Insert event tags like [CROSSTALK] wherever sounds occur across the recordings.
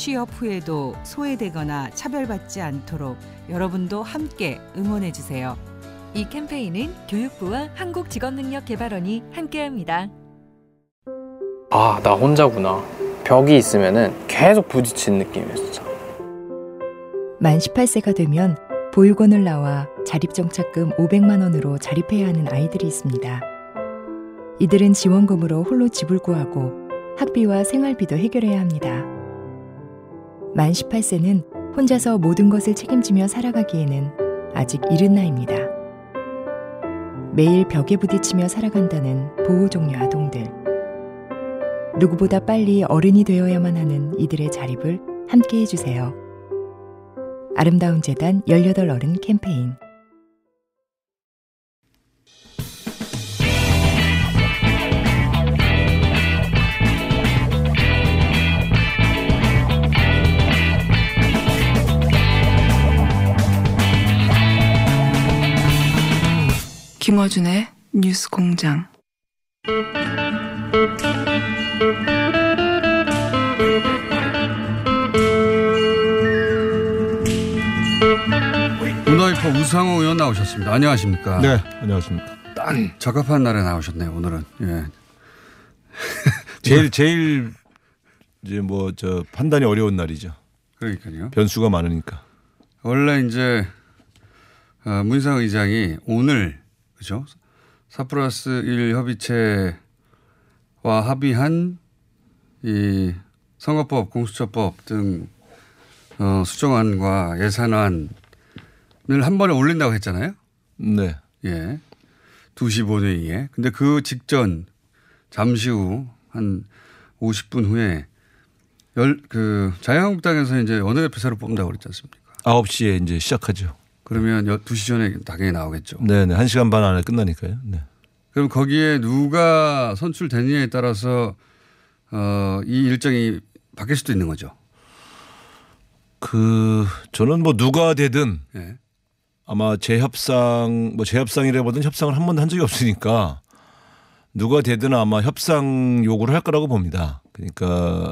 취업 후에도 소외되거나 차별받지 않도록 여러분도 함께 응원해 주세요. 이 캠페인은 교육부와 한국직업능력개발원이 함께합니다. 아, 나 혼자구나. 벽이 있으면은 계속 부딪히는 느낌이에요, 진짜. 만 18세가 되면 보육원을 나와 자립정착금 500만 원으로 자립해야 하는 아이들이 있습니다. 이들은 지원금으로 홀로 집을 구하고 학비와 생활비도 해결해야 합니다. 만 18세는 혼자서 모든 것을 책임지며 살아가기에는 아직 이른 나이입니다. 매일 벽에 부딪히며 살아간다는 보호종료 아동들. 누구보다 빨리 어른이 되어야만 하는 이들의 자립을 함께 해주세요. 아름다운 재단 18 어른 캠페인 김어준의 뉴스 공장. 문화일보 우상호 의원 나오셨습니다. 안녕하십니까? 네, 안녕하십니까. 딱 적합한 날에 나오셨네요. 오늘은. 예. [LAUGHS] 제일 제일 이제 뭐 저 판단이 어려운 날이죠. 그러니까요. 변수가 많으니까. 원래 이제 어, 문상 의장이 오늘 그죠? 4 플러스 1 협의체와 합의한 이 선거법, 공수처법 등 어, 수정안과 예산안을 한 번에 올린다고 했잖아요. 네. 예. 2시 본회의에. 근데 그 직전 잠시 후 한 50분 후에 열, 그 자유한국당에서 이제 원내대표 새로 뽑는다고 그랬지 않습니까? 9시에 이제 시작하죠. 그러면 2시 전에 당연히 나오겠죠. 네, 네. 1시간 반 안에 끝나니까요. 네. 그럼 거기에 누가 선출되느냐에 따라서 어, 이 일정이 바뀔 수도 있는 거죠. 그 저는 뭐 누가 되든 예. 아마 재협상 뭐 재협상이라보다는 협상을 한 번도 한 적이 없으니까 누가 되든 아마 협상 요구를 할 거라고 봅니다. 그러니까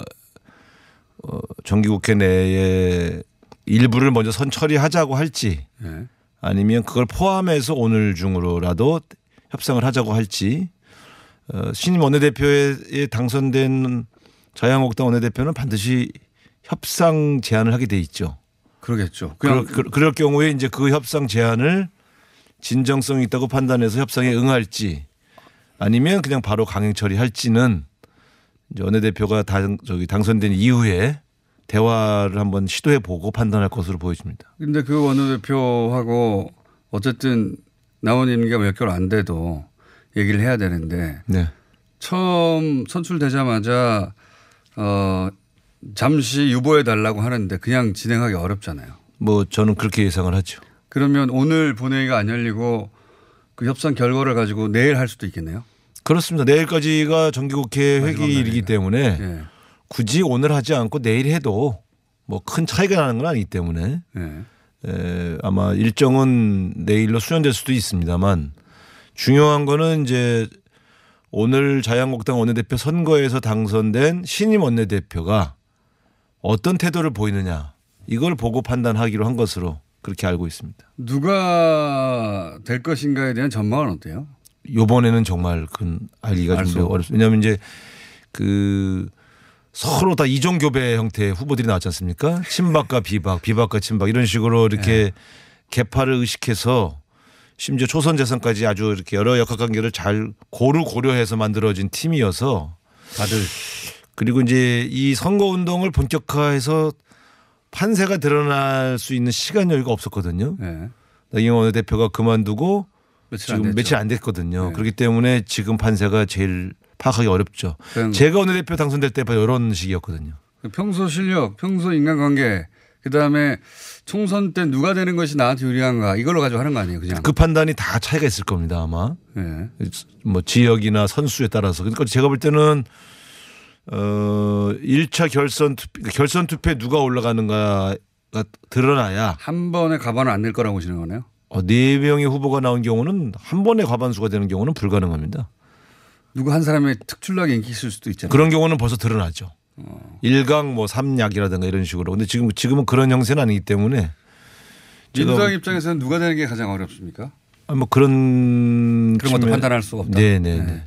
어, 정기국회 내에 일부를 먼저 선 처리하자고 할지 예. 아니면 그걸 포함해서 오늘 중으로라도 협상을 하자고 할지 어, 신임 원내대표에 당선된 자유한국당 원내대표는 반드시 협상 제안을 하게 돼 있죠. 그러겠죠. 그럴, 그럴 경우에 이제 그 협상 제안을 진정성 있다고 판단해서 협상에 응할지 아니면 그냥 바로 강행 처리할지는 이제 원내대표가 당, 저기 당선된 이후에 대화를 한번 시도해 보고 판단할 것으로 보여집니다. 근데 그 원내대표하고 어쨌든 나온 임기가 몇 개월 안 돼도 얘기를 해야 되는데 네. 처음 선출되자마자 어 잠시 유보해 달라고 하는데 그냥 진행하기 어렵잖아요. 뭐 저는 그렇게 예상을 하죠. 그러면 오늘 본회의가 안 열리고 그 협상 결과를 가지고 내일 할 수도 있겠네요. 그렇습니다. 내일까지가 정기국회 회기일이기. 때문에 예. 굳이 오늘 하지 않고 내일 해도 뭐 큰 차이가 나는 건 아니기 때문에 예. 에, 아마 일정은 내일로 수연될 수도 있습니다만 중요한 거는 이제 오늘 자유한국당 원내대표 선거에서 당선된 신임 원내대표가 어떤 태도를 보이느냐 이걸 보고 판단하기로 한 것으로 그렇게 알고 있습니다. 누가 될 것인가에 대한 전망은 어때요? 요번에는 정말 그 알기가 알좀 어렵습니다. 왜냐하면 이제 그 서로 다 이종 교배 형태의 후보들이 나왔지 않습니까? 친박과 비박, 비박과 친박 이런 식으로 이렇게 개파를 의식해서 심지어 초선 재선까지 아주 이렇게 여러 역학관계를 잘 고루 고려해서 만들어진 팀이어서 다들 그리고 이제 이 선거 운동을 본격화해서 판세가 드러날 수 있는 시간 여유가 없었거든요. 예. 이영원 원내대표가 그만두고 며칠 안 지금 됐죠. 며칠 안 됐거든요. 네. 그렇기 때문에 지금 판세가 제일 파악하기 어렵죠. 그냥 제가 원내대표 당선될 때 이런 식이었거든요. 평소 실력, 평소 인간관계 그 다음에 총선 때 누가 되는 것이 나한테 유리한가 이걸로 가지고 하는 거 아니에요, 그냥. 그 판단이 다 차이가 있을 겁니다 아마. 예. 뭐 지역이나 선수에 따라서. 그러니까 제가 볼 때는 어 1차 결선 투표 결선 투표에 누가 올라가는가가 드러나야 한 번에 가반을 안 낼 거라고 보시는 거네요. 어, 네 명의 후보가 나온 경우는 한 번에 과반수가 되는 경우는 불가능합니다. 누구 한 사람의 특출나게 인기 있을 수도 있잖아요. 그런 경우는 벌써 드러나죠. 일강 뭐 삼약이라든가 이런 식으로. 근데 지금 지금은 그런 형세는 아니기 때문에 민주당 입장에서는 누가 되는 게 가장 어렵습니까? 아, 뭐 그런 그런 것도 판단할 수가 없다. 네네. 네.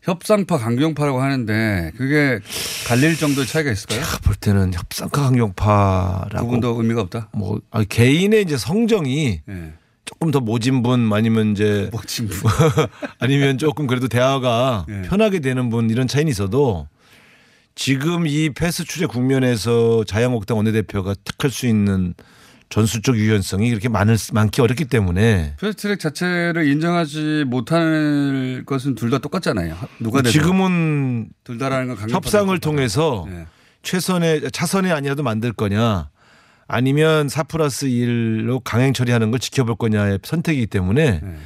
협상파 강경파라고 하는데 그게 갈릴 정도의 차이가 있을까요? 제가 볼 때는 협상가 강경파라고 그분도 의미가 없다. 뭐 아, 개인의 이제 성정이 예. 조금 더 모진 분 아니면 이제 뭐 지금 [LAUGHS] 아니면 조금 그래도 대화가 네. 편하게 되는 분 이런 차이는 있어도 지금 이 패스 추제 국면에서 자유한국당 원내대표가 택할 수 있는 전술적 유연성이 그렇게 많을 수- 많기 어렵기 때문에 패스트트랙 자체를 인정하지 못할 것은 둘 다 똑같잖아요. 누가 지금은 둘 다라는 건 협상을 통해서 예. 최선의 차선의 아니라도 만들 거냐 아니면 4 플러스 1로 강행 처리하는 걸 지켜볼 거냐의 선택이기 때문에 네.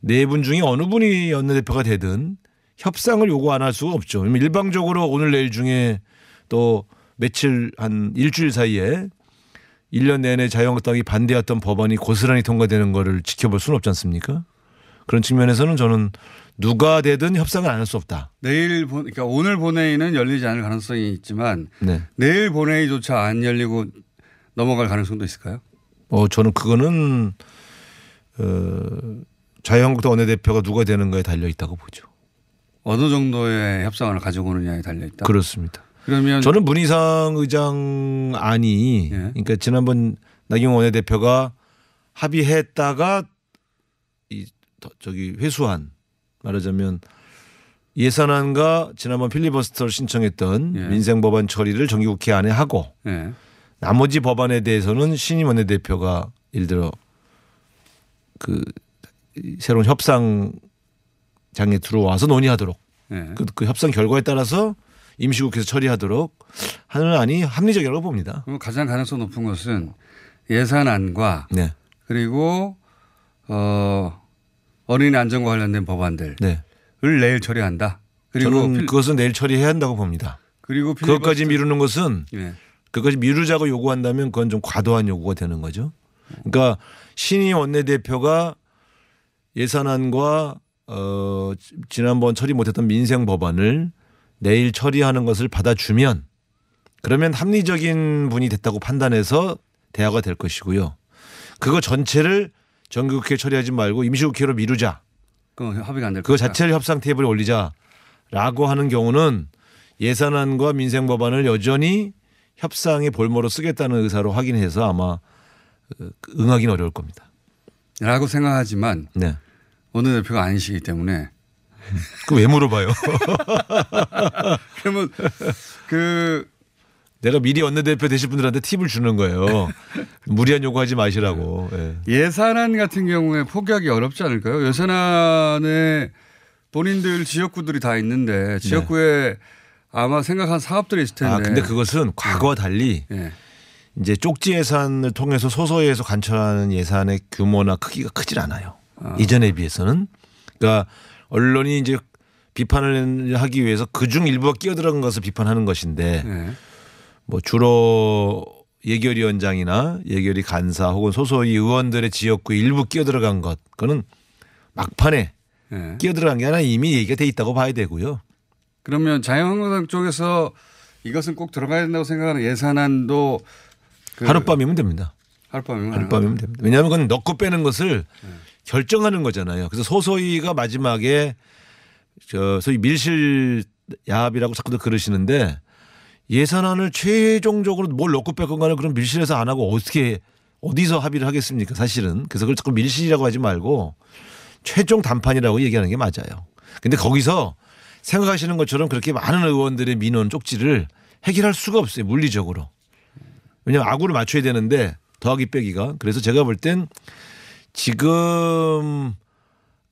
네분 중에 어느 분이 원내대표가 되든 협상을 요구 안 할 수가 없죠. 일방적으로 오늘 내일 중에 또 며칠 한 일주일 사이에 1년 내내 자유한국당이 반대했던 법안이 고스란히 통과되는 거를 지켜볼 수는 없지 않습니까? 그런 측면에서는 저는 누가 되든 협상을 안 할 수 없다. 내일 본 그러니까 오늘 본회의는 열리지 않을 가능성이 있지만 네. 내일 본회의조차 안 열리고 넘어갈 가능성도 있을까요? 어, 저는 그거는 어, 자유한국당 원내대표가 누가 되는가에 달려 있다고 보죠. 어느 정도의 협상을 가지고 오느냐에 달려 있다. 그렇습니다. 그러면 저는 문희상 의장 안이 예. 그러니까 지난번 나경원 원내대표가 합의했다가 이 더- 저기 회수한 말하자면 예산안과 지난번 필리버스터를 신청했던 예. 민생 법안 처리를 정기국회 안에 하고 예. 나머지 법안에 대해서는 신임 원내대표가 예를 들어 그 새로운 협상장에 들어와서 논의하도록 예. 그, 그 협상 결과에 따라서 임시국회에서 처리하도록 하는 안이 합리적이라고 봅니다. 그럼 가장 가능성 높은 것은 예산안과 네, 그리고 어 어린이 안전과 관련된 법안들을 네. 내일 처리한다. 그리고 저는 필, 그것은 내일 처리해야 한다고 봅니다. 그리고 그것까지 필리버스터- 미루는 것은 예. 그것까지 미루자고 요구한다면 그건 좀 과도한 요구가 되는 거죠. 그러니까 신희 원내대표가 예산안과 어 지난번 처리 못했던 민생 법안을 내일 처리하는 것을 받아주면 그러면 합리적인 분이 됐다고 판단해서 대화가 될 것이고요. 그거 전체를 정기국회 처리하지 말고 임시국회로 미루자. 그 합의가 안될 그거. 자체를 협상 테이블에 올리자라고 하는 경우는 예산안과 민생 법안을 여전히 협상의 볼모로 쓰겠다는 의사로 확인해서 아마 어, 응하기는 어려울 겁니다. 라고 생각하지만 네. 어느 대표가 아니시기 때문에 [LAUGHS] 그왜 물어봐요? [LAUGHS] 그러면 그 내가 미리 원내대표 되실 분들한테 팁을 주는 거예요. 무리한 요구하지 마시라고. 예. 예산안 같은 경우에 포기하기 어렵지 않을까요? 예산안에 본인들 지역구들이 다 있는데 지역구에 아마 생각한 사업들이 있을 텐데. 아 근데 그것은 과거와 달리 예. 이제 쪽지 예산을 통해서 소소위에서 관철하는 예산의 규모나 크기가 크질 않아요. 이전에 비해서는. 그러니까 언론이 이제 비판을 하기 위해서 그중 일부가 끼어들어간 것을 비판하는 것인데 예. 뭐 주로 예결위원장이나 예결위 간사 혹은 소소위 의원들의 지역구 일부 끼어들어간 것 그거는 막판에 예. 끼어들어간 게 아니라 이미 얘기가 돼 있다고 봐야 되고요. 그러면 자유한국당 쪽에서 이것은 꼭 들어가야 된다고 생각하는 예산안도 그 하룻밤이면 됩니다. 하룻밤이면 하룻밤이면 됩니다. 왜냐하면 그건 넣고 빼는 것을 결정하는 거잖아요. 그래서 소소위가 마지막에 저 소위 밀실 야합이라고 자꾸들 그러시는데 예산안을 최종적으로 뭘 넣고 뺄 건가를 그럼 밀실에서 안 하고 어떻게 어디서 합의를 하겠습니까? 사실은 그래서 그걸 자꾸 밀실이라고 하지 말고 최종 단판이라고 얘기하는 게 맞아요. 근데 거기서 생각하시는 것처럼 그렇게 많은 의원들의 민원 쪽지를 해결할 수가 없어요. 물리적으로. 왜냐하면 아구를 맞춰야 되는데 더하기 빼기가 그래서 제가 볼 땐 지금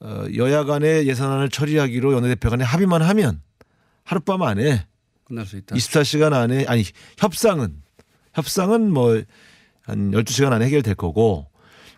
어, 여야 간의 예산안을 처리하기로 원내대표 간에 합의만 하면 하룻밤 안에 끝날 수 있다. 24시간 안에 아니 협상은 협상은 뭐 한 12시간 안에 해결될 거고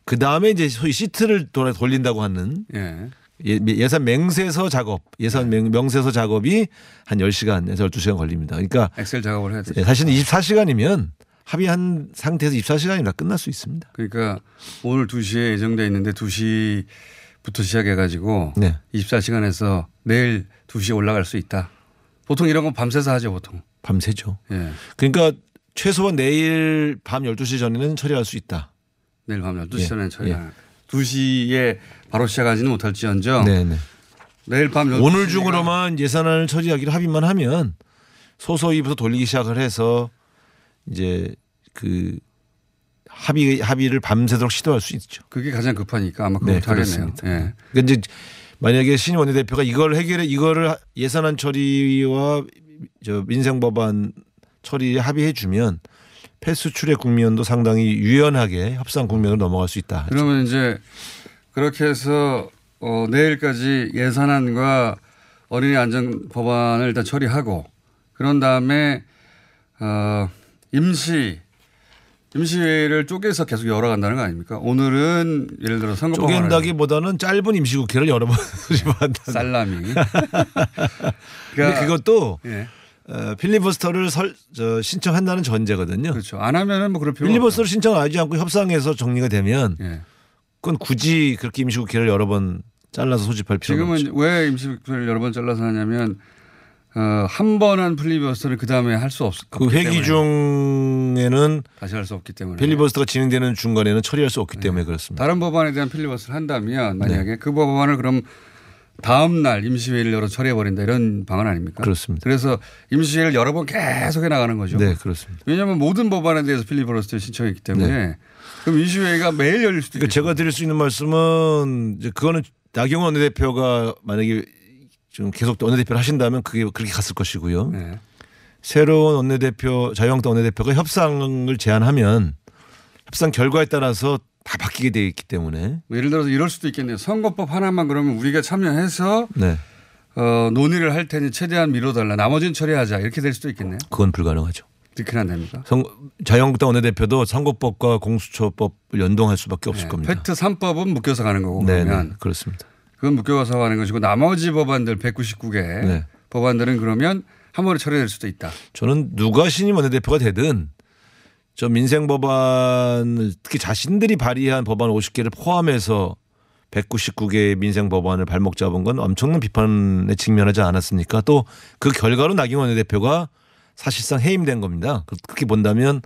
그 다음에 이제 소위 시트를 돌아 돌린다고 하는 예. 예- 예산 맹세서 작업, 예산 명, 명세서 작업이 한 10시간에서 12시간 걸립니다. 그러니까 엑셀 작업을 해야 되죠. 예, 사실은 24시간이면 합의한 상태에서 24시간이면 끝날 수 있습니다. 그러니까 오늘 2시에 예정돼 있는데 2시부터 시작해 가지고 네. 24시간에서 내일 2시에 올라갈 수 있다. 보통 이런 건 밤새서 하죠, 보통. 밤새죠. 예. 그러니까 최소한 내일 밤 12시 전에는 처리할 수 있다. 내일 밤 12시 예, 전에 저희 예. 가 2시에 바로 시작하지는 못할지언정 네, 네. 내일 밤 12시 오늘 중으로만 예산안을 처리하기로 합의만 하면 소소이부터 돌리기 시작을 해서 이제 그 합의 합의를 밤새도록 시도할 수 있죠. 그게 가장 급하니까 아마 네, 그것부터 하겠네요. 예. 그러니까 이제 만약에 신임 원내대표가 이걸 해결해 이거를 예산안 처리와 저 민생 법안 처리에 합의해 주면 패스 출액 국면도 상당히 유연하게 협상 국면으로 넘어갈 수 있다. 그러면 이제 그렇게 해서 어, 내일까지 예산안과 어린이 안전 법안을 일단 처리하고 그런 다음에 어, 임시 임시회의를 쪼개서 계속 열어간다는 거 아닙니까? 오늘은 예를 들어 선거 쪼갠다기보다는 짧은 임시국회를 여러 번 [LAUGHS] [LAUGHS] 수립한다. 살라미. [LAUGHS] 근데 그것도 예. 어, 필리버스터를 설, 저, 신청한다는 전제거든요. 그렇죠. 안 하면은 뭐 그럴 필요 필리버스터를 신청하지 않고 협상해서 정리가 되면 예. 그건 굳이 그렇게 임시국회를 여러 번 잘라서 소집할 필요가 없죠. 지금은 왜 임시회를 여러 번 잘라서 하냐면 어, 한 번 한 필리버스터를 그 다음에 할 수 없을 그 회기 중에는 다시 할 수 없기 때문에 필리버스터가 진행되는 중간에는 처리할 수 없기 때문에 그렇습니다. 다른 법안에 대한 필리버스터를 한다면 만약에 그 법안을 그럼 다음 날 임시회의를 열어 처리해 버린다 이런 방안 아닙니까? 그렇습니다. 그래서 임시회의를 여러 번 계속 해 나가는 거죠. 네, 그렇습니다. 왜냐하면 모든 법안에 대해서 필리버스터 신청했기 때문에 그럼 임시회의가 매일 열릴 수도 네. 그러니까. 제가 드릴 수 있는 말씀은 그거는 나경원 원내대표가 만약에 좀 계속 원내대표를 하신다면 그게 그렇게 갔을 것이고요. 네. 새로운 원내대표 자유한국당 원내대표가 협상을 제안하면 협상 결과에 따라서 다 바뀌게 돼 있기 때문에 뭐 예를 들어서 이럴 수도 있겠네요. 선거법 하나만 그러면 우리가 참여해서 네 어, 논의를 할 테니 최대한 미뤄달라. 나머지는 처리하자. 이렇게 될 수도 있겠네요. 그건 불가능하죠. 그렇게는 안 됩니까? 선 자유한국당 원내대표도 선거법과 공수처법을 연동할 수밖에 없을 네. 겁니다. 팩트 3법은 묶여서 가는 거고 네, 그러면 네, 그렇습니다. 그건 묶여서 가는 것이고 나머지 법안들 199개 네. 법안들은 그러면 한 번에 처리될 수도 있다. 저는 누가 신임 원내대표가 되든 저 민생 법안을 특히 자신들이 발의한 법안 50개를 포함해서 199개의 민생 법안을 발목 잡은 건 엄청난 비판에 직면하지 않았습니까? 또 그 결과로 나경원 원내대표가 사실상 해임된 겁니다. 그렇게 본다면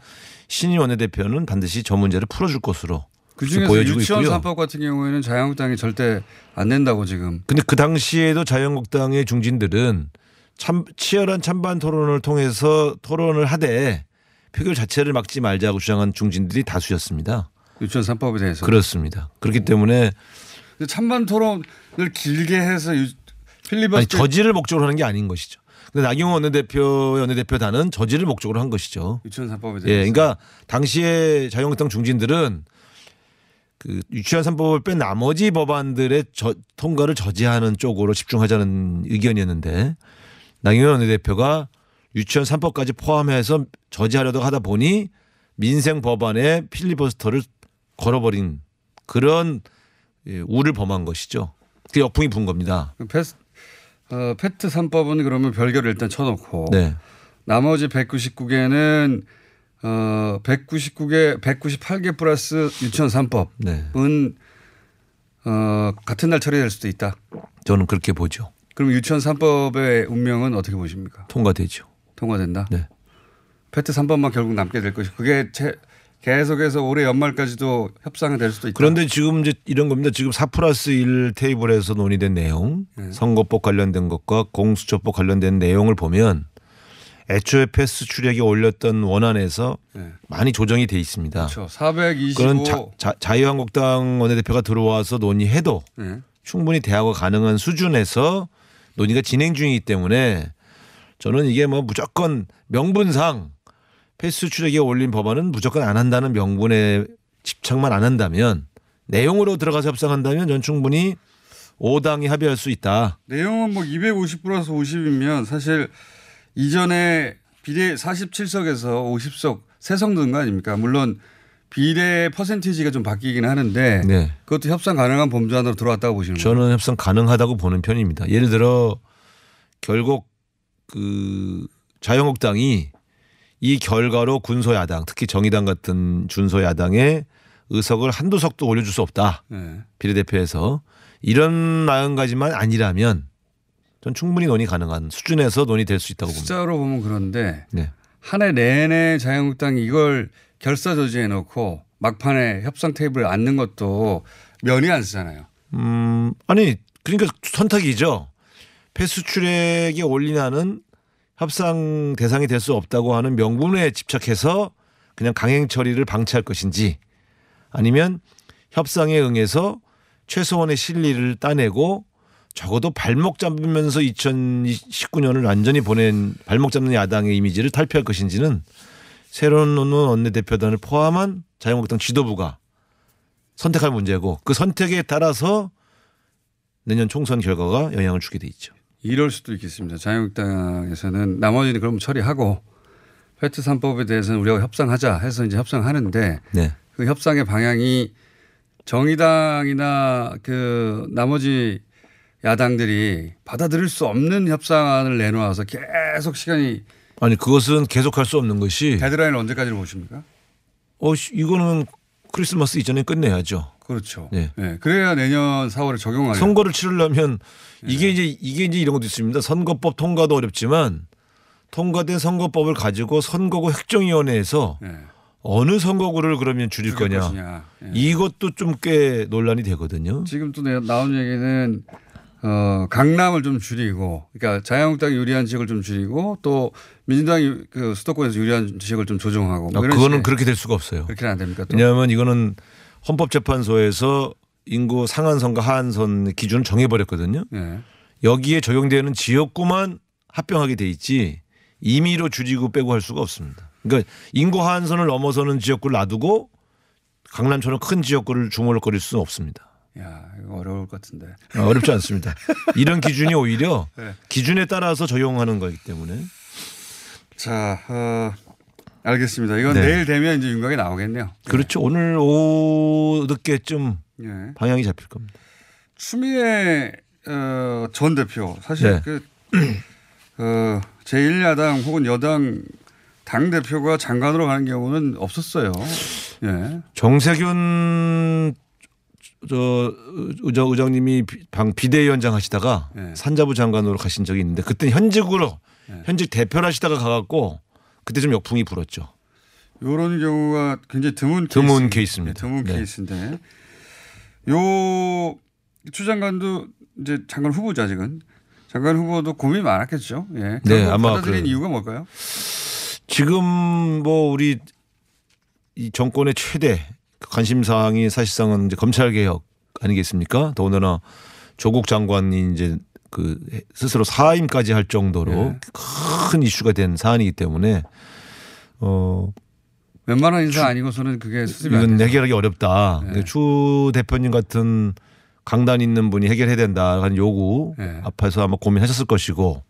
신임 원내대표는 반드시 저 문제를 풀어줄 것으로 그 그렇게 중에서 보여지고 유치원. 3법 같은 경우에는 자유한국당이 절대 안 낸다고 지금 근데 그 당시에도 자유한국당의 중진들은 참 치열한 찬반 토론을 통해서 토론을 하되 표결 자체를 막지 말자고 주장한 중진들이 다수였습니다. 유치원 3법에 대해서. 그렇습니다. 그렇기 때문에 근데 찬반 토론을 길게 해서 유- 필리버스터 저지를 목적으로 하는 게 아닌 것이죠. 근데 나경원 원내대표의 원내대표단은 저지를 목적으로 한 것이죠. 유치원 3법에 대해서. 예, 그러니까 당시에 자유한국당 중진들은 그 유치원 3법을 뺀 나머지 법안들의 저, 통과를 저지하는 쪽으로 집중하자는 의견이었는데 나경원 원내대표가 유치원 3법까지 포함해서 저지하려고 하다 보니 민생 법안에 필리버스터를 걸어버린 그런 예, 우를 범한 것이죠. 그 역풍이 분 겁니다. 그 패스, 어, 패트 3법은 그러면 별개로 일단 쳐놓고 네. 나머지 199개는 어 199개 198개 플러스 유치원 3법은 네. 어 같은 날 처리될 수도 있다. 저는 그렇게 보죠. 그럼 유치원 3법의 운명은 어떻게 보십니까? 통과되죠. 통과된다. 네. 패트 3법만 결국 남게 될 것이 그게 제- 계속해서 올해 연말까지도 협상이 될 수도 있다. 그런데 지금 이제 이런 겁니다. 지금 4 플러스 1 테이블에서 논의된 내용, 네. 선거법 관련된 것과 공수처법 관련된 내용을 보면 애초에 패스 출액이 올렸던 원안에서 네. 많이 조정이 돼 있습니다. 그렇죠. 425. 그런 자, 자, 자 유한국당 원내대표가 들어와서 논의해도 네. 충분히 대화가 가능한 수준에서 논의가 진행 중이기 때문에 저는 이게 뭐 무조건 명분상 패스 출액에 올린 법안은 무조건 안 한다는 명분에 집착만 안 한다면 내용으로 들어가서 협상한다면 전 충분히 5당이 합의할 수 있다. 내용은 뭐 250 플러스 50이면 사실 이전에 비례 47석에서 50석 세석 넣은 거 아닙니까? 물론 비례 퍼센티지가 좀 바뀌긴 하는데 네. 그것도 협상 가능한 범주 안으로 들어왔다고 보시는 거예요? 저는 협상 가능하다고 보는 편입니다. 예를 들어 결국 그 자유한국당이 이 결과로 군소야당 특히 정의당 같은 준소야당의 의석을 한두 석도 올려줄 수 없다. 네. 비례대표에서 이런 마음가짐만 아니라면 전 충분히 논의 가능한 수준에서 논의될 수 있다고 봅니다. 숫자로 보면 그런데 네. 한해 내내 자유한국당이 이걸 결사 저지해 놓고 막판에 협상 테이블에 앉는 것도 면이 안 쓰잖아요. 음, 아니, 그러니까 선택이죠. 폐수출액이 올리나는 협상 대상이 될 수 없다고 하는 명분에 집착해서 그냥 강행 처리를 방치할 것인지 아니면 협상에 응해서 최소한의 실리를 따내고 적어도 발목 잡으면서 2019년을 완전히 보낸 발목 잡는 야당의 이미지를 탈피할 것인지는 새로운 원내대표단을 포함한 자유한국당 지도부가 선택할 문제고 그 선택에 따라서 내년 총선 결과가 영향을 주게 돼 있죠. 이럴 수도 있겠습니다. 자유한국당에서는 나머지는 그럼 처리하고 페트 3법에 대해서는 우리가 협상하자 해서 이제 협상하는데 네. 그 협상의 방향이 정의당이나 그 나머지 야당들이 받아들일 수 없는 협상안을 내놓아서 계속 시간이 아니 그것은 계속할 수 없는 것이 데드라인을 언제까지를 보십니까? 어 씨, 이거는 크리스마스 이전에 끝내야죠. 그렇죠. 네. 네. 그래야 내년 4월에 적용하게. 선거를 치르려면 이게 이제 이게 이제 이런 것도 있습니다. 선거법 통과도 어렵지만 통과된 선거법을 가지고 선거구 획정위원회에서 네. 어느 선거구를 그러면 줄일 거냐. 것이냐. 예. 이것도 좀 꽤 논란이 되거든요. 지금 또 내- 나온 얘기는 어, 강남을 좀 줄이고, 그러니까 자유한국당이 유리한 지역을 좀 줄이고, 또 민주당이 그 수도권에서 유리한 지역을 좀 조정하고. 뭐 아, 그거는 식의- 그렇게 될 수가 없어요. 그렇게는 안 됩니까? 또? 왜냐하면 이거는 헌법재판소에서 인구 상한선과 하한선 기준을 정해버렸거든요. 예. 여기에 적용되는 지역구만 합병하게 돼 있지 임의로 줄이고 빼고 할 수가 없습니다. 그러니까 인구 하한선을 넘어서는 지역구를 놔두고 강남처럼 큰 지역구를 주물거릴 수는 없습니다. 야, 이거 어려울 것 같은데. 아, 어렵지 않습니다. [LAUGHS] 이런 기준이 오히려 네. 기준에 따라서 적용하는 거기 때문에 자, 어, 알겠습니다. 이건 네. 내일 되면 이제 윤곽이 나오겠네요. 그렇죠. 오늘 오후 늦게쯤 예. 방향이 잡힐 겁니다. 추미애 어, 전 대표 사실 네. 그 어, 제1야당 혹은 여당 당 대표가 장관으로 가는 경우는 없었어요. 예. 정세균 저 의장 의장님이 비- 방 비대위원장 하시다가 네. 산자부 장관으로 가신 적이 있는데 그때 현직으로 네. 현직 대표를 하시다가 가갖고 그때 좀 역풍이 불었죠. 이런 경우가 굉장히 드문 드문 케이스, 케이스입니다. 네, 드문 네. 케이스인데 요 추 장관도 이제 장관 후보자 지금 장관 후보도 고민이 많았겠죠. 예. 네, 아마 받아들인 그- 이유가 뭘까요? 지금 뭐 우리 이 정권의 최대 관심 사항이 사실상은 이제 검찰 개혁 아니겠습니까? 더군다나 조국 장관이 이제 그 스스로 사임까지 할 정도로 네. 큰 이슈가 된 사안이기 때문에 어 웬만한 인사 아니고서는 그게 수습이 안 이건. 해결하기 어렵다. 네. 추 대표님 같은 강단 있는 분이 해결해야 된다 하는 요구 네. 앞에서 아마 고민하셨을 것이고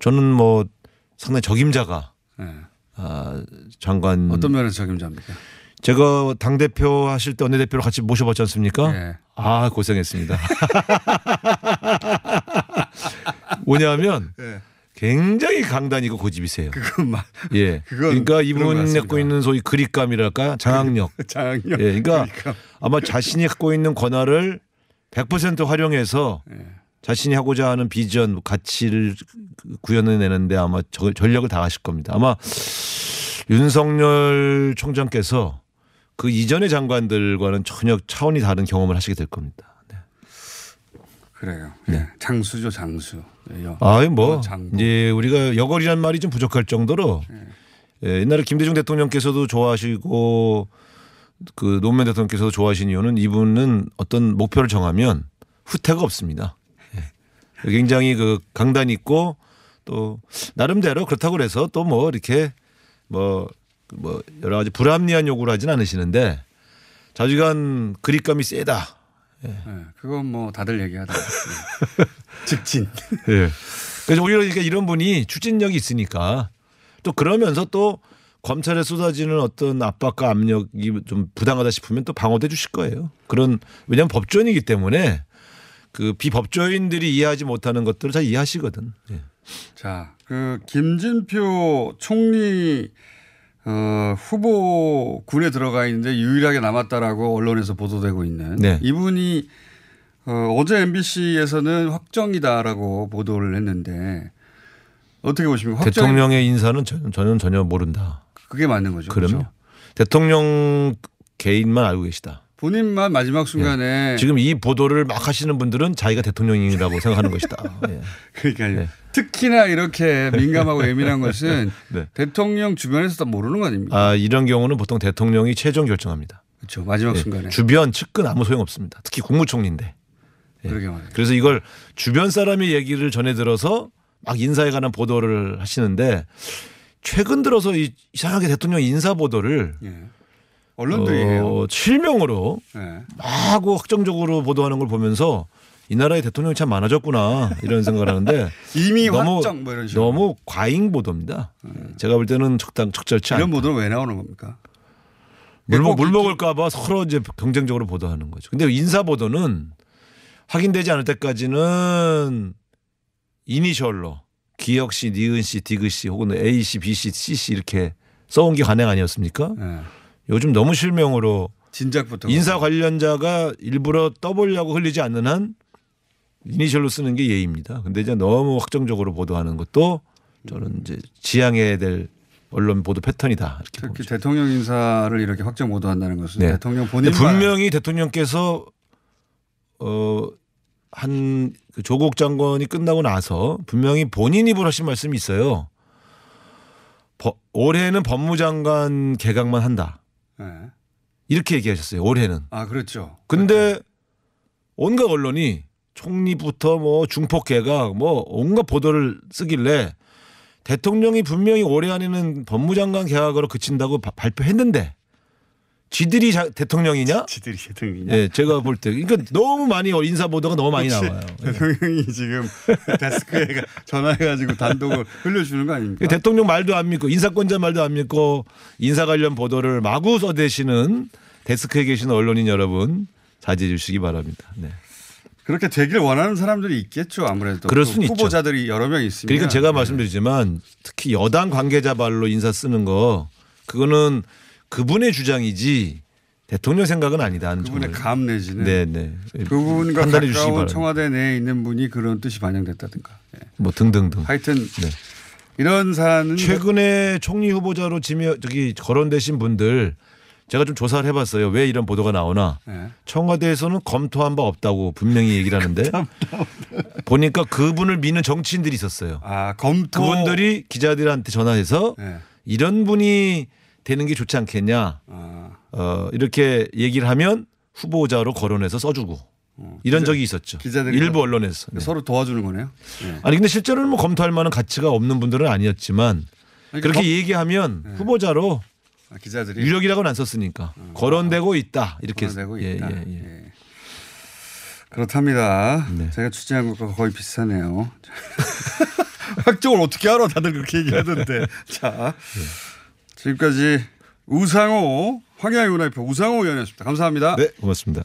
저는 뭐 상당히 적임자가 예. 아, 장관 어떤 면에서 적임자입니까? 제가 당 대표 하실 때 원내 대표로 같이 모셔봤지 않습니까? 예. 아 고생했습니다. [LAUGHS] 뭐냐면 예. 굉장히 강단 있고 고집이세요. 그건 막 예. [LAUGHS] 그건 그러니까 그런 것 이분 같습니다. 갖고 있는 소위 그립감이랄까 장악력. [LAUGHS] 장력. 예. 그러니까 아마 자신이 갖고 있는 권한을 100% 활용해서 예. 자신이 하고자 하는 비전, 가치를 구현해내는데 아마 저- 전력을 다하실 겁니다. 아마 윤석열 총장께서 그 이전의 장관들과는 전혀 차원이 다른 경험을 하시게 될 겁니다. 네. 그래요. 예. 장수죠, 장수. 예, 여- 아이 뭐 어, 장부. 이제 우리가 여걸이란 말이 좀 부족할 정도로 예, 옛날에 김대중 대통령께서도 좋아하시고 그 노무현 대통령께서도 좋아하신 이유는 이분은 어떤 목표를 정하면 후퇴가 없습니다. 예. 굉장히 그 강단 있고 또 나름대로 그렇다고 그래서 또 뭐 이렇게 뭐, 뭐 여러 가지 불합리한 요구를 하진 않으시는데 자주간 그립감이 세다. 예. 그건 뭐 다들 얘기하다. 예. [LAUGHS] 직진. 예. 그래서 오히려 이렇게 이런 분이 추진력이 있으니까 또 그러면서 또 검찰에 쏟아지는 어떤 압박과 압력이 좀 부당하다 싶으면 또 방어돼 주실 거예요. 그런 왜냐하면 법조인이기 때문에 그 비법조인들이 이해하지 못하는 것들을 잘 이해하시거든. 예. 자, 그 김진표 총리 어, 후보 군에 들어가 있는데 유일하게 남았다라고 언론에서 보도되고 있는 네. 이분이 어, 어제 MBC에서는 확정이다라고 보도를 했는데 어떻게 보십니까? 확정 대통령의 인사는 전- 저는 전혀 모른다. 그게 맞는 거죠. 그럼요. 그렇죠? 대통령 개인만 알고 계시다. 본인만 마지막 순간에 지금 이 보도를 막 하시는 분들은 자기가 대통령이라고 생각하는 것이다. 예. [LAUGHS] 그러니까요. 네. 특히나 이렇게 민감하고 [LAUGHS] 예민한 것은 네. 대통령 주변에서도 모르는 거 아닙니까? 아 이런 경우는 보통 대통령이 최종 결정합니다. 그렇죠. 마지막 예. 순간에. 주변 측근 아무 소용 없습니다. 특히 국무총리인데. 예. 그러게 말이에요. 그래서 이걸 주변 사람의 얘기를 전해 들어서 막 인사에 관한 보도를 하시는데 최근 들어서 이- 이상하게 대통령 인사 보도를 예. 언론들이 해요. 어, 실명으로 예. 마구 확정적으로 보도하는 걸 보면서 이 나라에 대통령이 참 많아졌구나 이런 생각을 하는데 [LAUGHS] 이미 너무 확정 뭐 이런 식으로. 너무 과잉 보도입니다. 제가 볼 때는 적당 적절치 이런 않다. 보도는 왜 나오는 겁니까? 물, 꼭물 먹을까봐 서로 이제 경쟁적으로 보도하는 거죠. 근데 인사 보도는 확인되지 않을 때까지는 이니셜로 기혁 씨, 니은 씨, 디귿 씨 혹은 A 씨, B 씨, C 씨 이렇게 써온 게 관행 아니었습니까? 예. 요즘 너무 실명으로 진작부터 인사 관련자가 일부러 떠보려고 흘리지 않는 한 이니셜로 쓰는 게 예의입니다. 근데 이제 너무 확정적으로 보도하는 것도 저는 이제 지양해야 될 언론 보도 패턴이다 특히 보죠. 대통령 인사를 이렇게 확정 보도한다는 것은 네. 대통령 본인 분명히 대통령께서 어한 그 조국 장관이 끝나고 나서 분명히 본인 입으로 하신 말씀이 있어요. 버- 올해는 법무장관 개각만 한다. 예. 이렇게 얘기하셨어요. 올해는. 아 그렇죠. 근데 온갖 언론이 총리부터 뭐 중폭 개각 뭐 온갖 보도를 쓰길래 대통령이 분명히 올해 안에는 법무장관 개각으로 그친다고 바- 발표했는데 지들이 자- 대통령이냐? 지들이 대통령이냐? 예, 제가 볼 때 그러니까 너무 많이 인사 보도가 너무 많이 나와요. 예. 대통령이 지금 데스크에 가- 전화해가지고 단독을 흘려주는 거 아닙니까? 대통령 말도 안 믿고 인사권자 말도 안 믿고 인사 관련 보도를 마구 써대시는 데스크에 계시는 언론인 여러분 자제해 주시기 바랍니다. 네. 그렇게 되길 원하는 사람들이 있겠죠 아무래도. 그럴 그 수는 있죠. 후보자들이 여러 명 있으면. 그러니까 제가 네. 말씀드리지만 특히 여당 관계자 발로 인사 쓰는 거 그거는 그분의 주장이지 대통령 생각은 아니다. 하는 그분의. 감 내지는 네, 네. 그분과 판단해 가까운 바랍니다. 청와대 내에 있는 분이 그런 뜻이 반영됐다든가. 예. 뭐 등등등. 하여튼 네. 이런 사안은 최근에 총리 후보자로 지명 저기 거론되신 분들 제가 좀 조사를 해봤어요. 왜 이런 보도가 나오나 예. 청와대에서는 검토한 바 없다고 분명히 얘기를 하는데 [LAUGHS] 보니까 그분을 미는 정치인들이 있었어요. 아 검토 그분들이 기자들한테 전화해서 예. 이런 분이 되는 게 좋지 않겠냐. 아, 어, 이렇게 얘기를 하면 후보자로 거론해서 써주고 어, 이런 기자- 적이 있었죠. 기자들이 일부 언론에서. 네. 서로 도와주는 거네요. 예. 아니 근데 실제로는 뭐 검토할 만한 가치가 없는 분들은 아니었지만 그러니까 그렇게 검- 얘기하면 네. 후보자로 아, 기자들이 유력이라고는 안 썼으니까 거론되고 있다 이렇게 되고 예, 있다. 예, 예. 예. 그렇답니다. 네. 제가 취재한 것과 거의 비슷하네요. [LAUGHS] [LAUGHS] 확정을 어떻게 알아? 다들 그렇게 얘기하던데. [LAUGHS] 자, 지금까지 우상호 황야의 문화표 우상호 의원이었습니다. 감사합니다. 네 고맙습니다.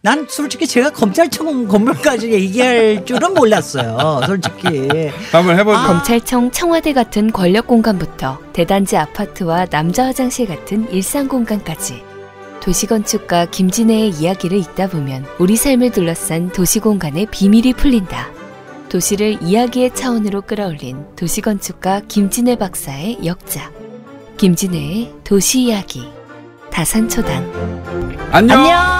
난 솔직히 제가 검찰청 건물까지 얘기할 줄은 몰랐어요. 솔직히. 한번 해보죠. 검찰청 청와대 같은 권력 공간부터 대단지 아파트와 남자 화장실 같은 일상 공간까지 도시건축가 김진애의 이야기를 읽다 보면 우리 삶을 둘러싼 도시 공간의 비밀이 풀린다. 도시를 이야기의 차원으로 끌어올린 도시건축가 김진애 박사의 역작. 김진애의 도시 이야기. 다산초당. 안녕. 자,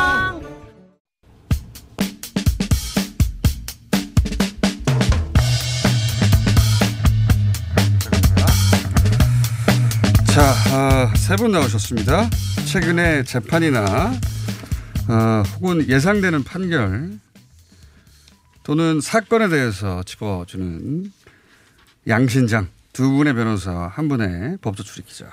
세 분 나오셨습니다. 최근에 재판이나 어, 혹은 예상되는 판결 또는 사건에 대해서 짚어주는 양신장 두 분의 변호사 한 분의 법조 출입 기자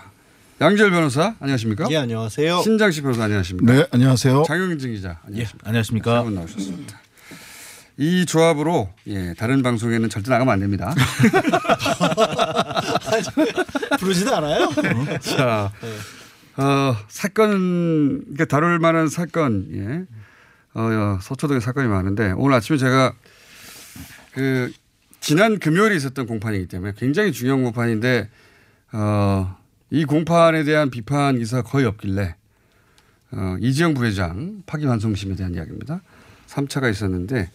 양지열 변호사 안녕하십니까? 예, 안녕하세요. 신장식 변호사 안녕하십니까? 네, 안녕하세요. 장영진 기자 안녕하십니까? 예, 안녕하십니까? 세분 나오셨습니다. 이 조합으로 예, 다른 방송에는 절대 나가면 안 됩니다. [LAUGHS] [LAUGHS] 부르지도 않아요? 자, 어, 사건, 그러니까 다룰 만한 사건, 예. 어, 서초동에 사건이 많은데 오늘 아침에 제가 그 지난 금요일에 있었던 공판이기 때문에 굉장히 중요한 공판인데 어, 이 공판에 대한 비판 기사 거의 없길래 어, 이지영 부회장 파기환송심에 대한 이야기입니다. 3차가 있었는데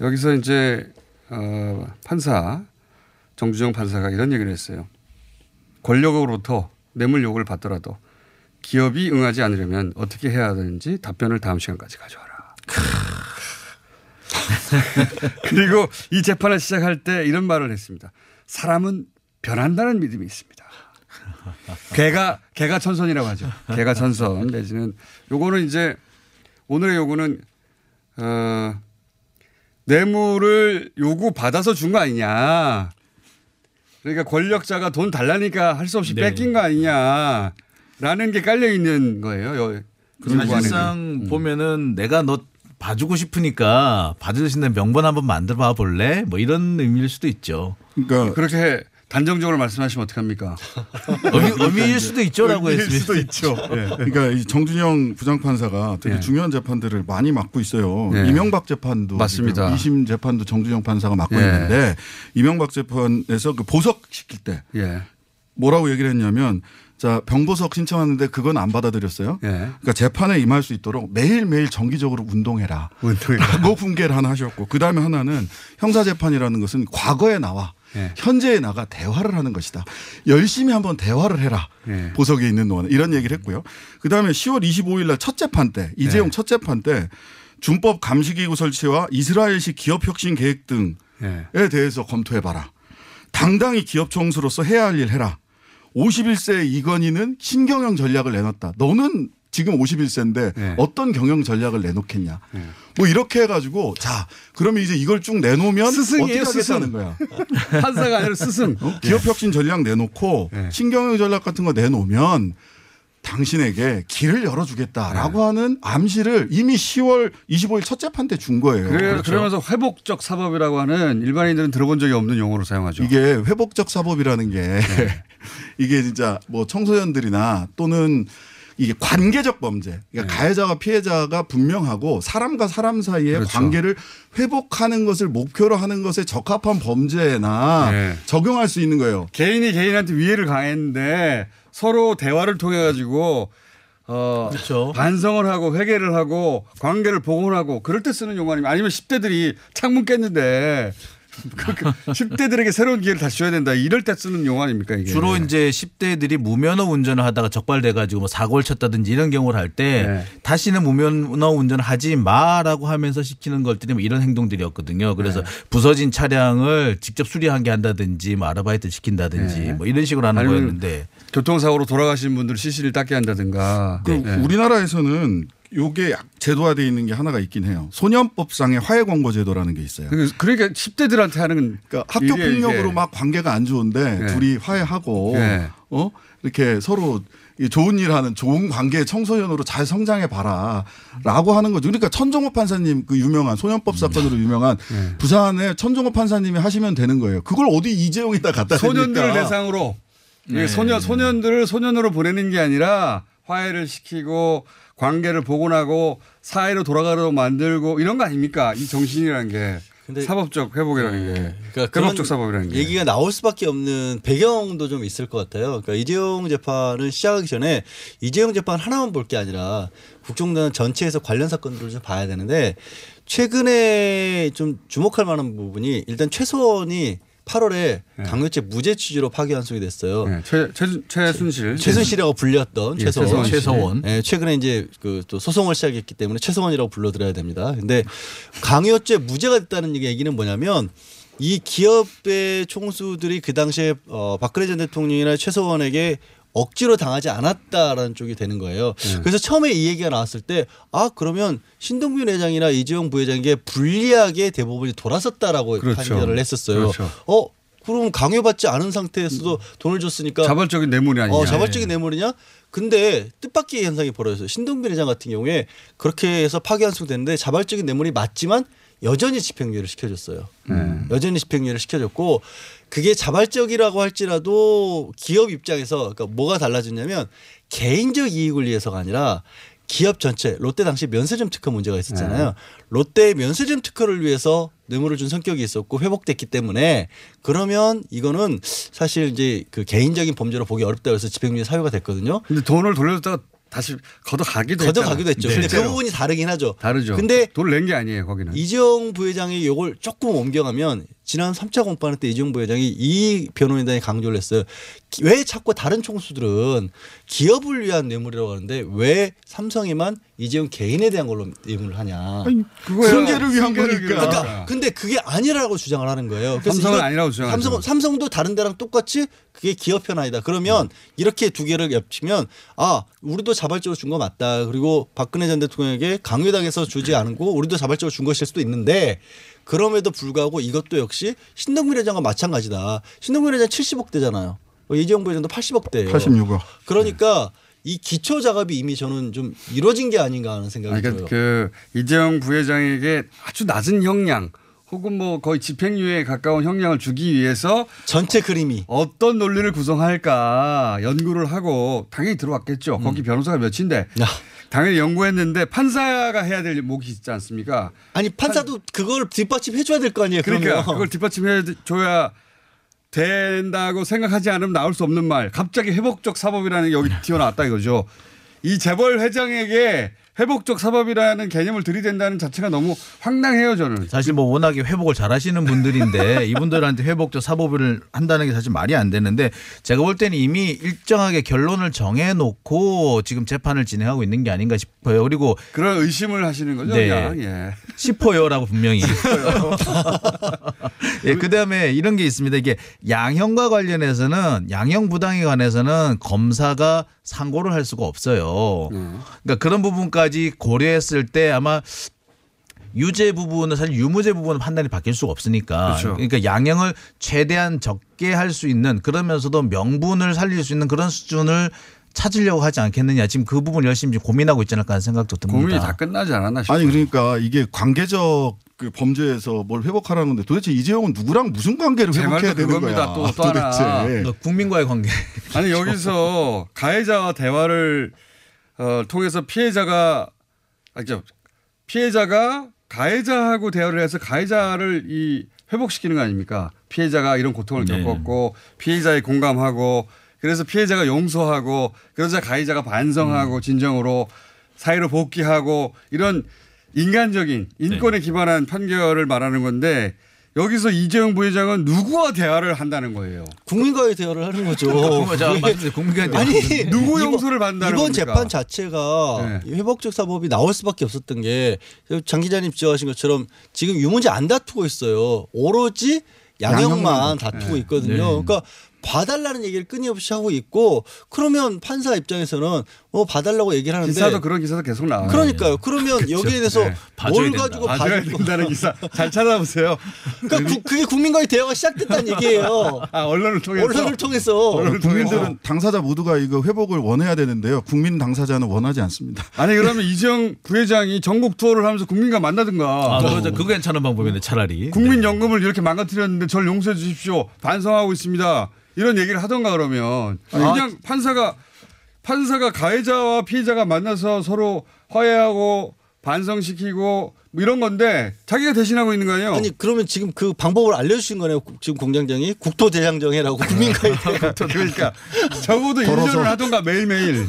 여기서 이제 어, 판사 정주정 판사가 이런 얘기를 했어요. 권력으로부터 뇌물 요구를 받더라도 기업이 응하지 않으려면 어떻게 해야 하는지 답변을 다음 시간까지 가져와라. [LAUGHS] 그리고 이 재판을 시작할 때 이런 말을 했습니다. 사람은 변한다는 믿음이 있습니다. 개가 개가 천선이라고 하죠. 개가 천선 내지는 요거는 이제 오늘의 요구는 어 뇌물을 요구 받아서 준 거 아니냐. 그러니까 권력자가 돈 달라니까 할 수 없이 네. 뺏긴 거 아니냐라는 게 깔려 있는 거예요. 요- 사실상 음. 보면은 내가 너 봐주고 싶으니까 있는 명분 한번 만들어 볼래? 뭐 이런 의미일 수도 있죠. 그러니까 그렇게 단정적으로 말씀하시면 어떡합니까? [LAUGHS] 의미, 의미일 수도 있죠라고 했습니다. 수도 있죠. [LAUGHS] 예. 그러니까 이 정준영 부장판사가 되게 예. 중요한 재판들을 많이 맡고 있어요. 예. 이명박 재판도 맞습니다. 지금 2심 재판도 정준영 판사가 맡고 예. 있는데 이명박 재판에서 그 보석 시킬 때 예. 뭐라고 얘기를 했냐면 자 병보석 신청하는데 그건 안 받아들였어요. 예. 그러니까 재판에 임할 수 있도록 매일 매일 정기적으로 운동해라. 운동해라. 라고 [LAUGHS] 분개를 하나 하셨고 그 다음에 하나는 형사 재판이라는 것은 과거에 나와 예. 현재에 나가 대화를 하는 것이다. 열심히 한번 대화를 해라. 예. 보석에 있는 동안 이런 얘기를 했고요. 그 다음에 10월 25일 날 첫 재판 때 이재용 네. 첫 재판 때 준법 감시기구 설치와 이스라엘식 기업 혁신 계획 등에 예. 대해서 검토해봐라. 당당히 기업 총수로서 해야 할 일 해라. 51세 이건희는 신경영 전략을 내놨다. 너는 지금 51세인데 네. 어떤 경영 전략을 내놓겠냐. 뭐 이렇게 해가지고 자 그러면 이제 이걸 쭉 내놓으면 스승이에요, 어떻게. 하겠다는 거야. [LAUGHS] 판사가 아니라 스승. 어? 기업 혁신 전략 내놓고 네. 신경영 전략 같은 거 내놓으면 당신에게 길을 열어주겠다라고 하는 암시를 이미 10월 25일 첫 재판 때 준 거예요. 그래, 그렇죠. 그러면서 회복적 사법이라고 하는 일반인들은 들어본 적이 없는 용어로 사용하죠. 이게 회복적 사법이라는 게 네. [LAUGHS] 이게 진짜 뭐 청소년들이나 또는 이게 관계적 범죄. 그러니까 가해자와 피해자가 분명하고 사람과 사람 사이의 네. 그렇죠. 관계를 회복하는 것을 목표로 하는 것에 적합한 범죄나 네. 적용할 수 있는 거예요. 개인이 개인한테 위해를 가했는데 서로 대화를 통해 가지고 어 그렇죠. 반성을 하고 회개를 하고 관계를 복원하고 그럴 때 쓰는 용어 아니면 아니면 10대들이 창문 깼는데 그렇게 10대들에게 새로운 기회를 다시 줘야 된다. 이럴 때 쓰는 용어 아닙니까 이게. 주로 이제 10대들이 무면허 운전을 하다가 적발돼 가지고 뭐 사고를 쳤다든지 이런 경우를 할때 네. 다시는 무면허 운전을 하지 마라고 하면서 시키는 것들이 뭐 이런 행동들이었거든요. 그래서 부서진 차량을 직접 수리하게 한다든지 뭐 아르바이트 시킨다든지 네. 뭐 이런 식으로 하는 거였는데 교통사고로 돌아가신 분들 시신을 닦게 한다든가. 그 네. 우리나라에서는 요게 약 제도화되어 있는 게 하나가 있긴 해요. 소년법상의 화해 권고 제도라는 게 있어요. 그- 그러니까 10대들한테 하는 그러니까 학교 폭력으로. 막 관계가 안 좋은데 네. 둘이 화해하고 네. 어 이렇게 서로 이 좋은 일 하는 좋은 관계 청소년으로 잘 성장해 봐라라고 하는 거죠. 그러니까 천정호 판사님 그 유명한 소년법 음. 사건으로 유명한 네. 부산에 천정호 판사님이 하시면 되는 거예요. 그걸 어디 이재용에다 갖다 소년들을 대니까. 대상으로 네. 소년 소년들을 소년으로 보내는 게 아니라 화해를 시키고 관계를 복원하고 사회로 돌아가도록 만들고 이런 거 아닙니까? 이 정신이라는 게 근데- 사법적 회복이라는 게 그러니까 회복적 그런 사법이라는 게 얘기가 나올 수밖에 없는 배경도 좀 있을 것 같아요. 그러니까 이재용 재판을 시작하기 전에 이재용 재판 하나만 볼 게 아니라 국정농단 전체에서 관련 사건들을 좀 봐야 되는데 최근에 좀 주목할 만한 부분이 일단 최소원이 8월에 강요죄 무죄 취지로 파기환송이 됐어요. 네, 최, 최, 최순실 최순실이라고 불렸던 예, 씨. 최소원. 예, 최근에 이제 그 또 소송을 시작했기 때문에 최소원이라고 불러드려야 됩니다. 근데 강요죄 무죄가 됐다는 얘기는 뭐냐면 이 기업의 총수들이 그 당시에 어, 박근혜 전 대통령이나 최소원에게 억지로 당하지 않았다라는 쪽이 되는 거예요. 네. 그래서 처음에 이 얘기가 나왔을 때 아 그러면 신동빈 회장이나 이재용 부회장에게 불리하게 대법원이 돌아섰다라고 그렇죠. 판결을 했었어요. 그렇죠. 어 그럼 강요받지 않은 상태에서도 돈을 줬으니까 자발적인 뇌물이 아니냐. 어, 자발적인 뇌물이냐? 근데 뜻밖의 현상이 벌어졌어요. 신동빈 회장 같은 경우에 그렇게 해서 파기환송됐는데 자발적인 뇌물이 맞지만 여전히 집행유예를 시켜줬어요. 네. 여전히 집행유예를 시켜줬고 그게 자발적이라고 할지라도 기업 입장에서 그러니까 뭐가 달라졌냐면 개인적 이익을 위해서가 아니라 기업 전체 롯데 당시 면세점 특허 문제가 있었잖아요. 네. 롯데 면세점 특허를 위해서 뇌물을 준 성격이 있었고 회복됐기 때문에 그러면 이거는 사실 이제 그 개인적인 범죄로 보기 어렵다 그래서 집행유예 사유가 됐거든요. 근데 돈을 돌려줬다가 다시 걷어가기도 걷어가기도 했죠. 근데 그 실제로. 부분이 다르긴 하죠. 다르죠. 근데 돈을 낸 게 아니에요 거기는. 이재용 부회장이 요걸 조금 옮겨가면 지난 3차 공판회 때 이재용 부회장이 이 변호인단에 강조를 했어요. 기- 왜 자꾸 다른 총수들은 기업을 위한 뇌물이라고 하는데 왜 삼성에만 이재용 개인에 대한 걸로 뇌물을 하냐. 그거야. 승계를 위한 거니까. 그러니까 근데 그게 아니라고 주장을 하는 거예요. 삼성은 아니라고 주장하죠. 삼성, 삼성도 다른 데랑 똑같이 그게 기업 편아이다. 그러면 이렇게 두 개를 겹치면 아 우리도 자발적으로 준 거 맞다. 그리고 박근혜 전 대통령에게 강요당해서 주지 않고 우리도 자발적으로 준 것일 수도 있는데 그럼에도 불구하고 이것도 역시 신동민 회장과 마찬가지다. 신동민 회장 70억 대잖아요. 이재용 부회장도 80억 대예요. 86억. 그러니까 이 기초 작업이 이미 저는 좀 이루어진 게 아닌가 하는 생각이 아니, 들어요. 그러니까 그 이재용 부회장에게 아주 낮은 형량 혹은 뭐 거의 집행유예에 가까운 형량을 주기 위해서 전체 그림이 어떤 논리를 구성할까 연구를 하고 당연히 들어왔겠죠. 음. 거기 변호사가 몇인데 당연히 연구했는데 판사가 해야 될 목이 있지 않습니까? 아니 판사도 그걸 뒷받침해 줘야 될 거 아니에요. 그러니까 그러면. 그걸 뒷받침해 줘야 된다고 생각하지 않으면 나올 수 없는 말. 갑자기 회복적 사법이라는 게 여기 튀어나왔다 이거죠. 이 재벌 회장에게 회복적 사법이라는 개념을 들이댄다는 자체가 너무 황당해요 저는. 사실 뭐 워낙에 회복을 잘하시는 분들인데 [LAUGHS] 이분들한테 회복적 사법을 한다는 게 사실 말이 안 되는데 제가 볼 때는 이미 일정하게 결론을 정해놓고 지금 재판을 진행하고 있는 게 아닌가 싶어요. 그리고 그런 의심을 하시는 거죠. 네. 그냥. 예. 싶어요라고 분명히. [LAUGHS] 예, 그 다음에 이런 게 있습니다. 이게 양형과 관련해서는 양형 부당에 관해서는 검사가 상고를 할 수가 없어요. 그러니까 그런 부분까지 고려했을 때 아마 유죄 부분은 사실 유무죄 부분은 판단이 바뀔 수가 없으니까. 그렇죠. 러니까 양형을 최대한 적게 할 수 있는 그러면서도 명분을 살릴 수 있는 그런 수준을 찾으려고 하지 않겠느냐. 지금 그 부분 열심히 고민하고 있지 않을까 하는 생각도 듭니다. 고민이 다 끝나지 않았나 싶어요. 아니 그러니까 이게 관계적 그 범죄에서 뭘 회복하라는 건데 도대체 이재용은 누구랑 무슨 관계를 제 회복해야 되는. 거야? 또, 또 하나. 도대체. 국민과의 관계. 아니 여기서 가해자와 대화를 어, 통해서 피해자가 아죠 피해자가 가해자하고 대화를 해서 가해자를 이 회복시키는 거 아닙니까? 피해자가 이런 고통을 네. 겪었고 피해자에 공감하고 그래서 피해자가 용서하고 그러자 가해자가 반성하고 진정으로 사회로 복귀하고 이런 인간적인 인권에 기반한 판결을 말하는 건데 여기서 이재용 부회장은 누구와 대화를 한다는 거예요. 국민과의 대화를 하는 거죠. [LAUGHS] 맞습니다. 국민과의 대화. 아니 누구 용서를 받는다는 이번 겁니까? 재판 자체가 이 회복적 사법이 나올 수밖에 없었던 게 장 기자님 지적하신 것처럼 지금 유문제 안 다투고 있어요. 오로지 양형만 양형만 다투고 네. 있거든요. 네. 그러니까 봐달라는 얘기를 끊임없이 하고 있고 그러면 판사 입장에서는 뭐 봐달라고 얘기를 하는데 기사도 그런 기사도 계속 나와요. 그러니까 그러니까요. 그러면 여기에 대해서 네. 뭘 가지고 봐줘야 된다는 기사 잘 찾아보세요. 그러니까 구- 그게 국민과의 대화가 시작됐다는 [LAUGHS] 얘기예요. 아 언론을 통해서 언론을 통해서 국민들은 당사자 모두가 이거 회복을 원해야 되는데요. 국민 당사자는 원하지 않습니다. 아니 그러면 이재용 부회장이 전국 투어를 하면서 국민과 만나든가. 아, 그거, 그거 괜찮은 방법이네, 차라리. 국민연금을 이렇게 망가뜨렸는데 절 용서해 주십시오. 반성하고 있습니다. 이런 얘기를 하던가 그러면 아. 그냥 판사가 판사가 가해자와 피해자가 만나서 서로 화해하고 반성시키고 뭐 이런 건데 자기가 대신하고 있는 거 아니에요? 아니 그러면 지금 그 방법을 알려주신 거네요. 국- 지금 공장장이 국토대장정해라고 국민가입 [LAUGHS] 그러니까 적어도. 1년을 하던가 매일매일.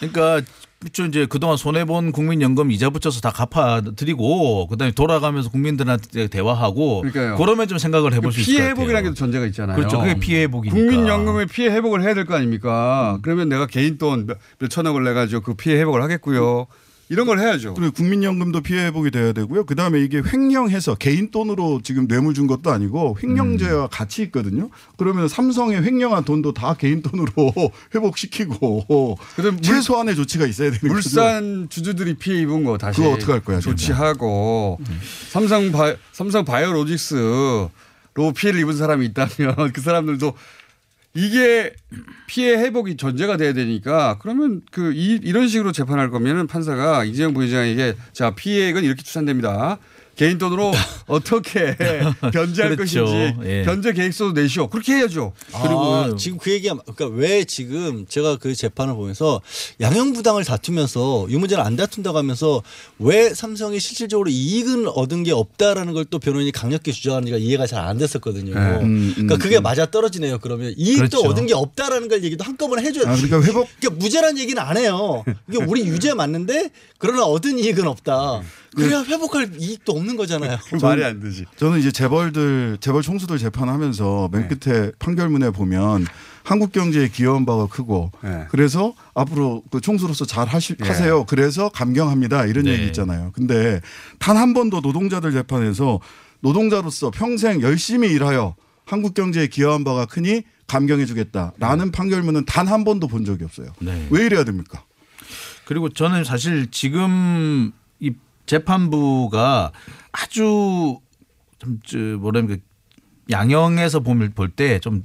그러니까 그쵸 이제 그동안 손해 본 국민연금 이자 붙여서 다 갚아 드리고 그다음에 돌아가면서 국민들한테 대화하고 그러니까요. 그러면 좀 생각을 해볼 수 있을 것 피해 같아요. 회복이라는 게 전제가 있잖아요. 그렇죠. 그게 피해 회복이니까. 음. 국민연금의 피해 회복을 해야 될 거 아닙니까? 그러면 내가 개인 돈 몇- 몇 천억을 내 가지고 그 피해 회복을 하겠고요. 이런 걸 해야죠. 그리고 국민연금도 피해 회복이 돼야 되고요. 그 다음에 이게 횡령해서 개인 돈으로 지금 뇌물 준 것도 아니고 음. 횡령죄와 같이 있거든요. 그러면 삼성의 횡령한 돈도 다 개인 돈으로 [LAUGHS] 회복시키고 최소한의 조치가 있어야 되는 거죠. 물산 주주들이 피해 입은 거 다시 그거 어떡할 거야, 진짜. 조치하고 삼성 바 삼성 바이오로직스로 피해를 입은 사람이 있다면 [LAUGHS] 그 사람들도 이게 피해 회복이 전제가 돼야 되니까 그러면 그 이, 이런 식으로 재판할 거면은 판사가 이재용 부회장에게 자 피해액은 이렇게 추산됩니다. 개인 돈으로 어떻게 [LAUGHS] 변제할 그렇죠. 것인지 예. 변제 계획서도 내시오. 그렇게 해야죠. 그리고 지금 그 얘기가 그러니까 왜 지금 제가 그 재판을 보면서 양형 부당을 다투면서 유무죄를 안 다툰다고 하면서 왜 삼성이 실질적으로 이익은 얻은 게 없다라는 걸 또 변호인이 강력히 주장하는지가 이해가 잘 안 됐었거든요. 네. 음, 음, 그러니까 그게 음. 맞아 떨어지네요. 그러면 이익도 그렇죠. 얻은 게 없다라는 걸 얘기도 한꺼번에 해줘야 아, 그러니까 회복- 그러니까 무죄란 얘기는 안 해요. 이게 우리 유죄 맞는데 그러나 얻은 이익은 없다. 그래야 회복할 이익도 없는 거잖아요. 말이 안 되지. 저는 이제 재벌들 재벌 총수들 재판하면서 맨 끝에 판결문에 보면 한국 경제에 기여한 바가 크고 그래서 앞으로 그 총수로서 잘 하시, 예. 하세요. 그래서 감경합니다. 이런 얘기 있잖아요. 근데 단 한 번도 노동자들 재판에서 노동자로서 평생 열심히 일하여 한국 경제에 기여한 바가 크니 감경해 주겠다라는 판결문은 단 한 번도 본 적이 없어요. 네. 왜 이래야 됩니까? 그리고 저는 사실 지금 이 재판부가 아주 좀 저, 뭐라면 양형에서 보면 볼때 좀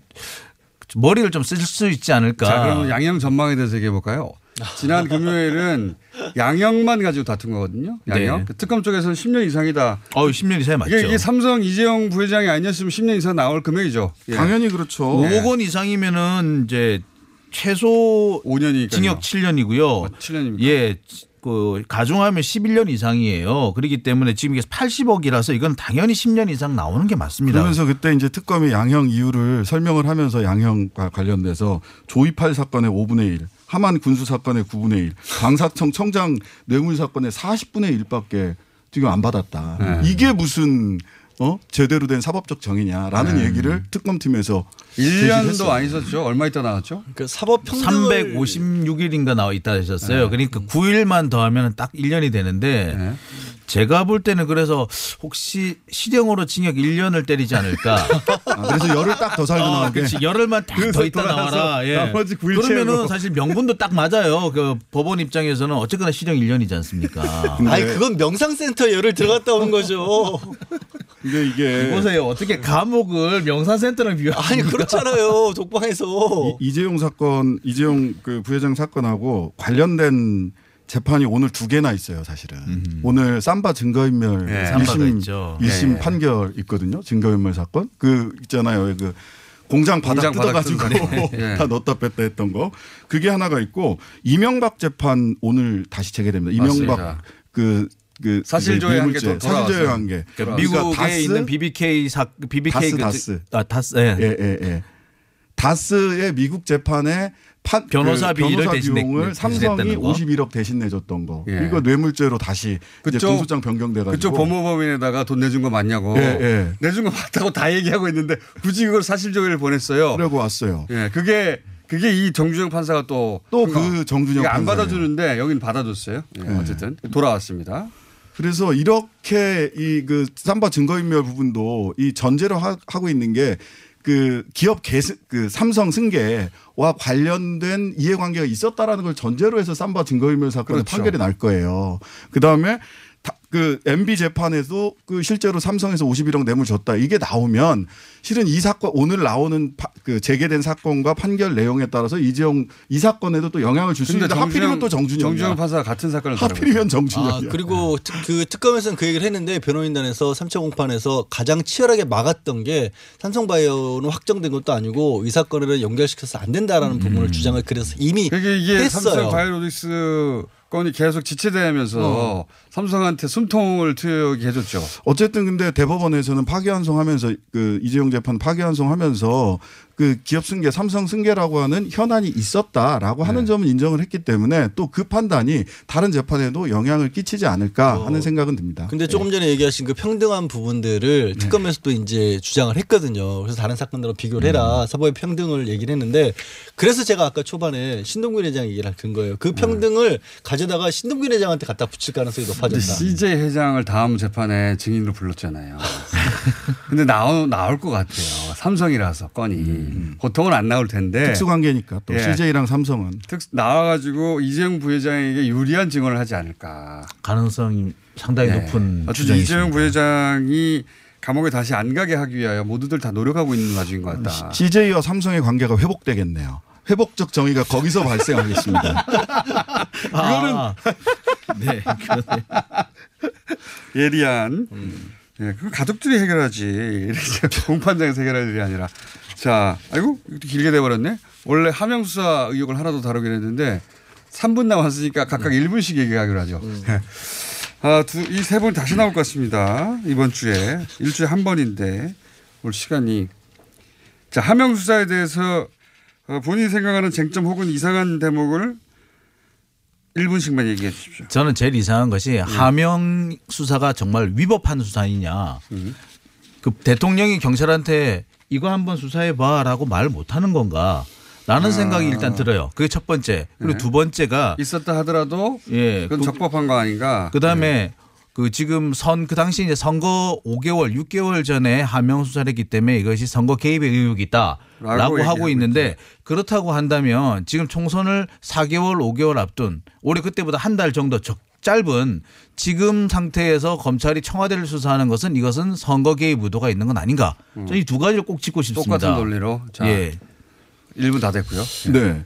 머리를 좀 쓸 수 있지 않을까. 자, 그러면 양형 전망에 대해서 얘기해 볼까요? 지난 금요일은 양형만 가지고 다툰 거거든요. 양형. 네. 그 특검 쪽에서는 10년 이상이다. 어, 10년 이상이 맞죠. 이게, 이게 삼성 이재용 부회장이 아니었으면 10년 이상 나올 금액이죠. 예. 당연히 그렇죠. 5억 원 이상이면은 이제 최소 5년이니까 징역 7년이고요. 7년입니까? 예. 그 가중하면 11년 이상이에요. 그렇기 때문에 지금 이게 80억이라서 이건 당연히 10년 이상 나오는 게 맞습니다. 그러면서 그때 이제 특검이 양형 이유를 설명을 하면서 양형과 관련돼서 조이팔 사건의 5분의 1, 하만 군수 사건의 9분의 1, 광사청 청장 뇌물 사건의 40분의 1밖에 지금 안 받았다. 네. 이게 무슨 어 제대로 된 사법적 정의냐라는 네. 얘기를 특검팀에서 1년도 제시했어요. 안 있었죠. 얼마 있다 나왔죠? 그 사법 평등을 356일인가 나와 있다 하셨어요. 네. 그러니까 9일만 더하면 딱 1년이 되는데 제가 볼 때는 그래서 혹시 실형으로 징역 1년을 때리지 않을까. [LAUGHS] 아, 그래서 열을 딱더 살고 아, 나오게. 그렇지. 열흘만 딱 더 있다 나와라. 예. 나머지 그러면은. 사실 명분도 딱 맞아요. 그 법원 입장에서는 어쨌거나 실형 1년이지 않습니까? [LAUGHS] 아니 그건 명상센터 열을 들어갔다 온 거죠. [LAUGHS] 근데 이게 보세요. 어떻게 감옥을 명사센터랑 비교합니까? 아니 그렇잖아요. 독방에서 이, 재용 사건, 이재용 그 부회장 사건하고 관련된 재판이 오늘 두 개나 있어요, 사실은. 오늘 삼바 증거인멸 네, 일 삼바가 1심, 있죠. 일심 네. 판결 있거든요. 증거인멸 사건. 그 있잖아요. 그 공장 바닥 공장 바닥 뜯어가지고 뜯은 거. [LAUGHS] 네. 다 넣었다 뺐다 했던 거. 그게 하나가 있고 이명박 재판 오늘 다시 재개됩니다. 이명박 맞습니다. 그, 그 사실조회 또 돌아왔어요. 사실조회 한 개. 그러니까 미국에 다스, 있는 BBK 사 BBK 다스, 그 다스. 아 다스 예. 예, 예, 예. 다스의 미국 재판에 판, 변호사비 그 변호사 대신 내- 비용을 삼성이 대신했다는 거? 51억 대신 내줬던 거. 예. 이거 뇌물죄로 다시 그쪽- 공소장 변경돼가지고. 그쪽 법무법인에다가 돈 내준 거 맞냐고. 예, 예. 내준 거 맞다고 다 얘기하고 있는데 굳이 그걸 사실조회를 보냈어요. 그러고 왔어요. 예, 그게 그게 이 정준영 판사가 또 또. 그 정준영 이게 안. 받아주는데 여긴 받아줬어요. 예, 네. 어쨌든 돌아왔습니다. 그래서 이렇게 이 그 삼바 증거인멸 부분도 이 전제로 하, 고 있는 게 그 기업 계승 그 삼성 승계와 관련된 이해관계가 있었다라는 걸 전제로 해서 삼바 증거인멸 사건의 그렇죠. 판결이 날 거예요. 그 다음에 그 MB 재판에도 그 실제로 삼성에서 51억 뇌물 줬다 이게 나오면 실은 이 사건 오늘 나오는 파- 그 재개된 사건과 판결 내용에 따라서 이재용 이 사건에도 또 영향을 줄 수 있는데 하필이면 또 정준영 정준영 판사가 같은 사건을 하필이면 아, 정준영이야. 그리고 특- 그 특검에서는 그 얘기를 했는데 변호인단에서 3차 공판에서 가장 치열하게 막았던 게 삼성바이오는 확정된 것도 아니고 이 사건을 연결시켜서 안 된다라는 부분을 주장을 그래서 이미 그게 이게 했어요. 삼성 바이오로직스 건이 계속 지체되면서 어. 삼성한테 숨통을 트이게 해줬죠. 어쨌든 근데 대법원에서는 파기환송하면서 그 이재용 재판 파기환송하면서 그 기업 승계, 삼성 승계라고 하는 현안이 있었다라고 하는 네. 점은 인정을 했기 때문에 또 그 판단이 다른 재판에도 영향을 끼치지 않을까 어. 하는 생각은 듭니다. 근데 조금 전에 얘기하신 그 평등한 부분들을 네. 특검에서도 이제 주장을 했거든요. 그래서 다른 사건들과 비교를 해라. 음. 사법의 평등을 얘기를 했는데 그래서 제가 아까 초반에 신동균 회장 얘기를 든 거예요. 그 평등을 가져다가 신동균 회장한테 갖다 붙일 가능성이 높아졌다. CJ 회장을 다음 재판에 증인으로 불렀잖아요. [LAUGHS] 근데 나오, 나올 것 같아요. 삼성이라서 건이. 보통은 안 나올 텐데. 음. 특수관계니까 또 예. CJ랑 삼성은 특 나와가지고 이재용 부회장에게 유리한 증언을 하지 않을까. 가능성이 상당히 네. 높은 어쨌든 이재용 있습니다. 부회장이 감옥에 다시 안 가게 하기 위하여 모두들 다 노력하고 있는 와중인 것 같다. CJ와 삼성의 관계가 회복되겠네요. 회복적 정의가 거기서 발생하겠습니다. [LAUGHS] 아, [LAUGHS] 네. 예리한. 음. 예, 그 가족들이 해결하지. [LAUGHS] 공판장에서 해결할 일이 아니라. 자, 아이고, 길게 돼버렸네. 원래 하명 수사 의혹을 하나도 다루기로 했는데 3분 남았으니까 각각 1분씩 얘기하기로 하죠. 예. 아, 두, 이세 분 다시 나올 것 같습니다. 이번 주에. 일주일에 한 번인데 올 시간이. 자, 하명 수사에 대해서 어, 본인이 생각하는 쟁점 혹은 이상한 대목을 1분씩만 얘기해 주십시오. 저는 제일 이상한 것이 하명 수사가 정말 위법한 수사이냐. 그 대통령이 경찰한테 이거 한번 수사해 봐라고 말 못하는 건가. 라는 아. 생각이 일단 들어요. 그게 첫 번째. 그리고 네. 두 번째가 있었다 하더라도 예, 그건 그- 적법한 거 아닌가. 그다음에 그 지금 선 그 당시 이제 선거 5개월 6개월 전에 하명 수사를 했기 때문에 이것이 선거 개입의 의혹이 있다라고 라고 하고 있는데 그렇다고 한다면 지금 총선을 4개월 5개월 앞둔 올해 그때보다 한 달 정도 적 짧은 지금 상태에서 검찰이 청와대를 수사하는 것은 이것은 선거 개입 의도가 있는 건 아닌가. 저는 이 두 가지를 꼭 짚고 싶습니다. 똑같은 논리로. 자, 예. 1분 다 됐고요. 네.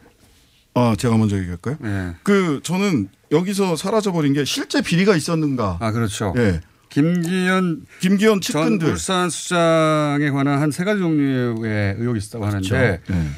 아, 제가 먼저 얘기할까요? 예. 그 저는 여기서 사라져 버린 게 실제 비리가 있었는가? 아, 그렇죠. 예. 김기현 김기현 전 측근들 울산 수장에 관한 한 세 가지 종류의 의혹이 있었다고 하는데 그렇죠. 네.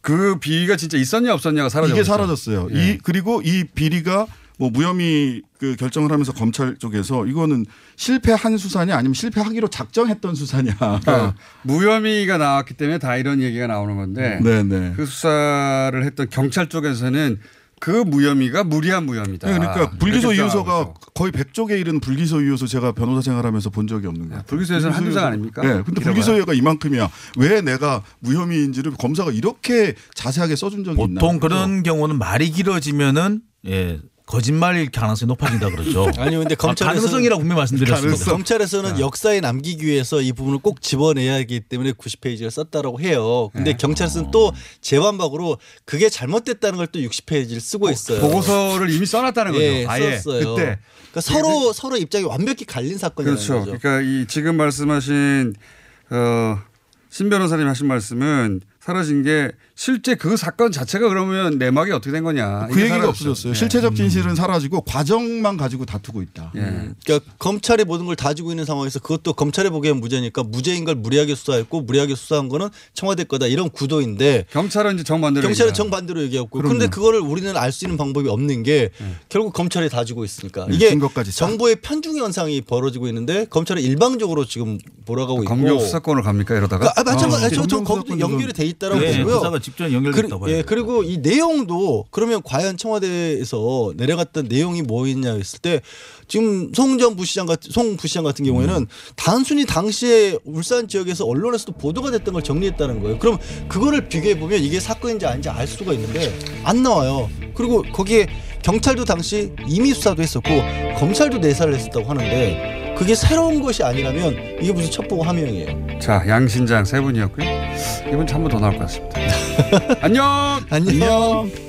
그 비위가 진짜 있었냐 없었냐가 사라져 이게 사라졌어요. 예. 이 그리고 이 비리가 뭐 무혐의 그 결정을 하면서 검찰 쪽에서 이거는 실패한 수사냐 아니면 실패하기로 작정했던 수사냐. 그러니까 무혐의가 나왔기 때문에 다 이런 얘기가 나오는 건데 네, 네. 그 수사를 했던 경찰 쪽에서는 그 무혐의가 무리한 무혐의다. 네, 그러니까 불기소 이유서가. 거의 100쪽에 이르는 불기소 이유서 제가 변호사 생활하면서 본 적이 없는 거예요. 불기소에서는 한두 장 아닙니까? 네, 근데 길어봐요. 불기소 이유가 이만큼이야. 왜 내가 무혐의인지를 검사가 이렇게 자세하게 써준 적이 있나? 보통 그런 경우는 말이 길어지면은 예 거짓말일 가능성이 높아진다 그러죠. [LAUGHS] 아니요, 근데 아, 검찰에서 가능성이라고 분명히 말씀드렸습니다. 검찰에서는 역사에 남기기 위해서 이 부분을 꼭 집어내야 하기 때문에 90페이지를 썼다라고 해요. 근데 경찰에서는 또 재완박으로 그게 잘못됐다는 걸 또 60페이지를 쓰고 있어요. 보고서를 이미 써놨다는 거죠. 예, 아예 썼어요. 그때. 그러니까 서로 서로 입장이 완벽히 갈린 사건이라는 그렇죠. 거죠. 그러니까 이 지금 말씀하신 어, 신 변호사님 하신 말씀은 사라진 게 실제 그 사건 자체가 그러면 내막이 어떻게 된 거냐. 그 얘기가. 없어졌어요. 예. 실체적 진실은 사라지고 과정만 가지고 다투고 있다. 예. 그러니까 검찰이 모든 걸 다지고 있는 상황에서 그것도 검찰이 보기엔 무죄니까 무죄인 걸 무리하게 수사했고 무리하게 수사한 거는 청와대 거다 이런 구도인데 경찰은 이제 정반대로 경찰은. 정반대로 얘기했고 그럼요. 그런데 그거를 우리는 알 수 있는 방법이 없는 게 결국 검찰이 다지고 있으니까 네, 이게. 정보의 편중 현상이 벌어지고 있는데 검찰은 일방적으로 지금 몰아가고 있고 검경 수사권을 갑니까 이러다가? 그, 아, 마찬가지. 아, 저, 저 검경 거기도 수사권도 연결이 돼 있 다라고 네, 보고요. 수사가 직접 연결됐다고 봐요. 예, 그리고 이 내용도 그러면 과연 청와대에서 내려갔던 내용이 뭐였냐 했을 때 지금 송전 부시장 같은 송 부시장 같은 경우에는 음. 단순히 당시에 울산 지역에서 언론에서도 보도가 됐던 걸 정리했다는 거예요. 그럼 그거를 비교해 보면 이게 사건인지 아닌지 알 수가 있는데 안 나와요. 그리고 거기에 경찰도 당시 임의 수사도 했었고 검찰도 내사를 했었다고 하는데 그게 새로운 것이 아니라면 이게 무슨 첩보고 함명이에요. 자 양신장 세 분이었고요. 이분 한번 더 나올 것 같습니다. [LAUGHS] 안녕. 안녕.